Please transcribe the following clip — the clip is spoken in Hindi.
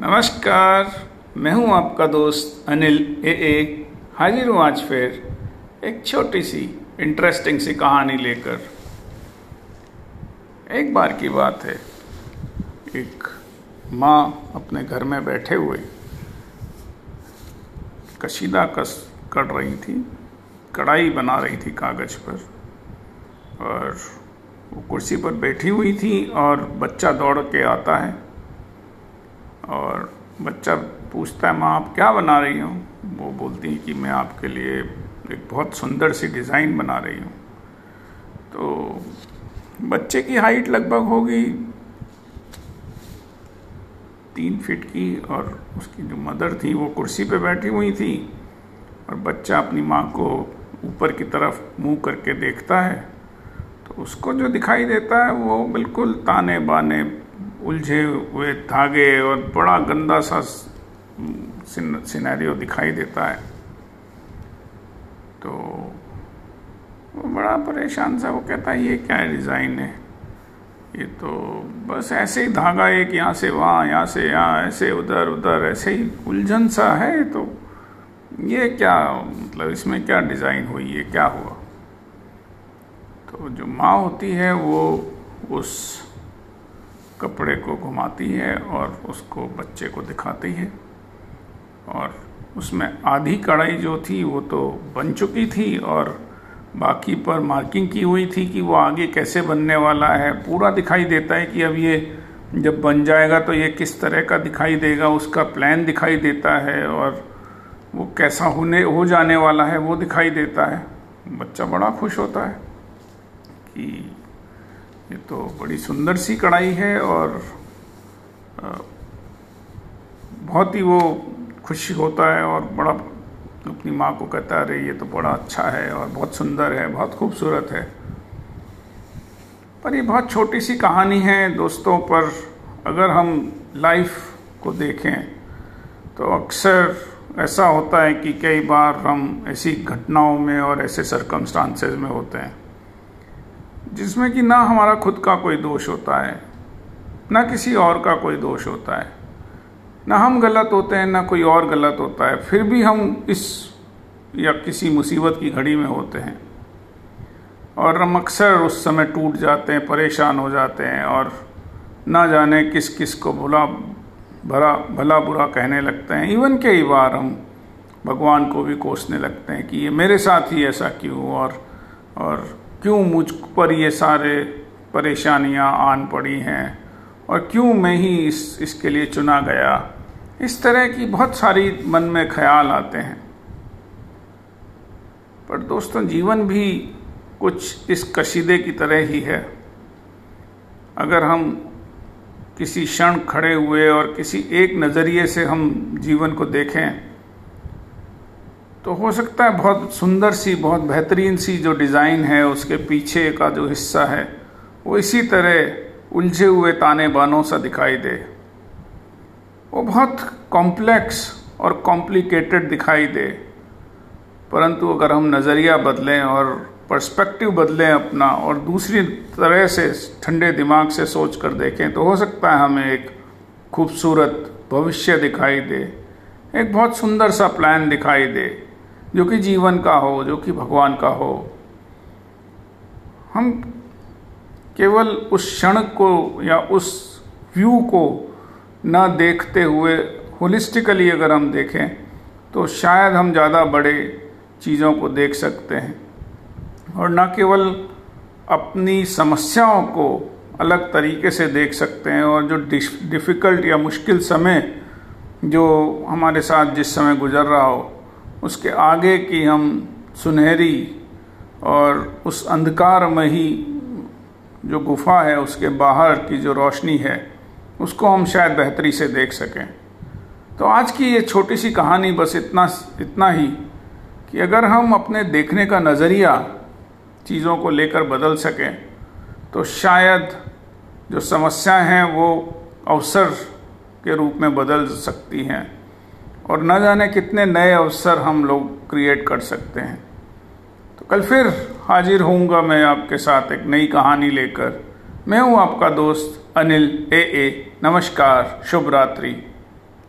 नमस्कार, मैं हूँ आपका दोस्त अनिल ए ए। हाजिर हूँ आज फिर एक छोटी सी इंटरेस्टिंग सी कहानी लेकर। एक बार की बात है, एक माँ अपने घर में बैठे हुए कशीदा कस कर रही थी, कढ़ाई बना रही थी कागज़ पर, और वो कुर्सी पर बैठी हुई थी और बच्चा दौड़ के आता है। और बच्चा पूछता है, माँ, आप क्या बना रही हो? वो बोलती है कि, मैं आपके लिए एक बहुत सुंदर सी डिज़ाइन बना रही हूँ। तो बच्चे की हाइट लगभग होगी तीन फीट की और उसकी जो मदर थी, वो कुर्सी पे बैठी हुई थी और बच्चा अपनी माँ को ऊपर की तरफ़ मुँह करके देखता है। तो उसको जो दिखाई देता है, वो बिल्कुल ताने बाने उलझे हुए, धागे और बड़ा गंदा सा सिनेरियो दिखाई देता है। तो वो बड़ा परेशान सा, वो कहता है, ये क्या डिज़ाइन है? ये तो बस ऐसे ही धागा, एक यहाँ से वहाँ, यहाँ से यहाँ, ऐसे उधर उधर, ऐसे ही उलझन सा है तो ये क्या मतलब इसमें क्या डिज़ाइन हुई है क्या हुआ? तो जो माँ होती है, वो उस कपड़े को घुमाती है और उसको बच्चे को दिखाती है। और उसमें आधी कढ़ाई जो थी, वो तो बन चुकी थी और बाकी पर मार्किंग की हुई थी कि वो आगे कैसे बनने वाला है, पूरा दिखाई देता है कि अब ये जब बन जाएगा तो ये किस तरह का दिखाई देगा, उसका प्लान दिखाई देता है और वो कैसा होने, हो जाने वाला है, वो दिखाई देता है। बच्चा बड़ा खुश होता है कि ये तो बड़ी सुंदर सी कढ़ाई है और बहुत ही वो खुश होता है और बड़ा, अपनी माँ को कहता है, अरे, ये तो बड़ा अच्छा है और बहुत सुंदर है, बहुत खूबसूरत है। पर ये बहुत छोटी सी कहानी है दोस्तों, पर अगर हम लाइफ को देखें तो अक्सर ऐसा होता है कि कई बार हम ऐसी घटनाओं में और ऐसे सरकमस्टांसेस में होते हैं। जिसमें कि ना हमारा खुद का कोई दोष होता है, ना किसी और का कोई दोष होता है। ना हम गलत होते हैं, ना कोई और गलत होता है। फिर भी हम इस या किसी मुसीबत की घड़ी में होते हैं और हम अक्सर उस समय टूट जाते हैं, परेशान हो जाते हैं और ना जाने किस किस को भला भला बुरा कहने लगते हैं। इवन कई बार हम भगवान को भी कोसने लगते हैं कि ये मेरे साथ ही ऐसा क्यों और और क्यों मुझ पर ये सारे परेशानियाँ आन पड़ी हैं? और क्यों मैं ही इस, इसके लिए चुना गया? इस तरह की बहुत सारी मन में ख्याल आते हैं। पर दोस्तों, जीवन भी कुछ इस कशीदे की तरह ही है। अगर हम किसी क्षण खड़े हुए और किसी एक नज़रिए से हम जीवन को देखें तो हो सकता है बहुत सुंदर सी, बहुत बेहतरीन सी जो डिज़ाइन है, उसके पीछे का जो हिस्सा है, वो इसी तरह उलझे हुए ताने बानों सा दिखाई दे। वो बहुत कॉम्प्लेक्स और कॉम्प्लिकेटेड दिखाई दे। परंतु अगर हम नज़रिया बदलें और पर्सपेक्टिव बदलें अपना और दूसरी तरह से ठंडे दिमाग से सोच कर देखें तो हो सकता है हमें एक खूबसूरत भविष्य दिखाई दे, एक बहुत सुंदर सा प्लान दिखाई दे। जो कि जीवन का हो, जो कि भगवान का हो। हम केवल उस क्षण को या उस व्यू को ना देखते हुए होलिस्टिकली अगर हम देखें तो शायद हम ज़्यादा बड़े चीज़ों को देख सकते हैं। और ना केवल अपनी समस्याओं को अलग तरीके से देख सकते हैं, और जो डिफ़िकल्ट या मुश्किल समय जो हमारे साथ जिस समय गुजर रहा हो उसके आगे की हम सुनहरी और उस अंधकार में ही जो गुफा है, उसके बाहर की जो रोशनी है, उसको हम शायद बेहतरी से देख सकें। तो आज की ये छोटी सी कहानी बस इतना इतना ही कि अगर हम अपने देखने का नज़रिया चीज़ों को लेकर बदल सकें तो शायद जो समस्याएँ हैं वो अवसर के रूप में बदल सकती हैं। और न जाने कितने नए अवसर हम लोग क्रिएट कर सकते हैं। तो कल फिर हाजिर होऊँगा मैं आपके साथ एक नई कहानी लेकर। मैं हूँ आपका दोस्त अनिल ए ए। नमस्कार, शुभ रात्रि।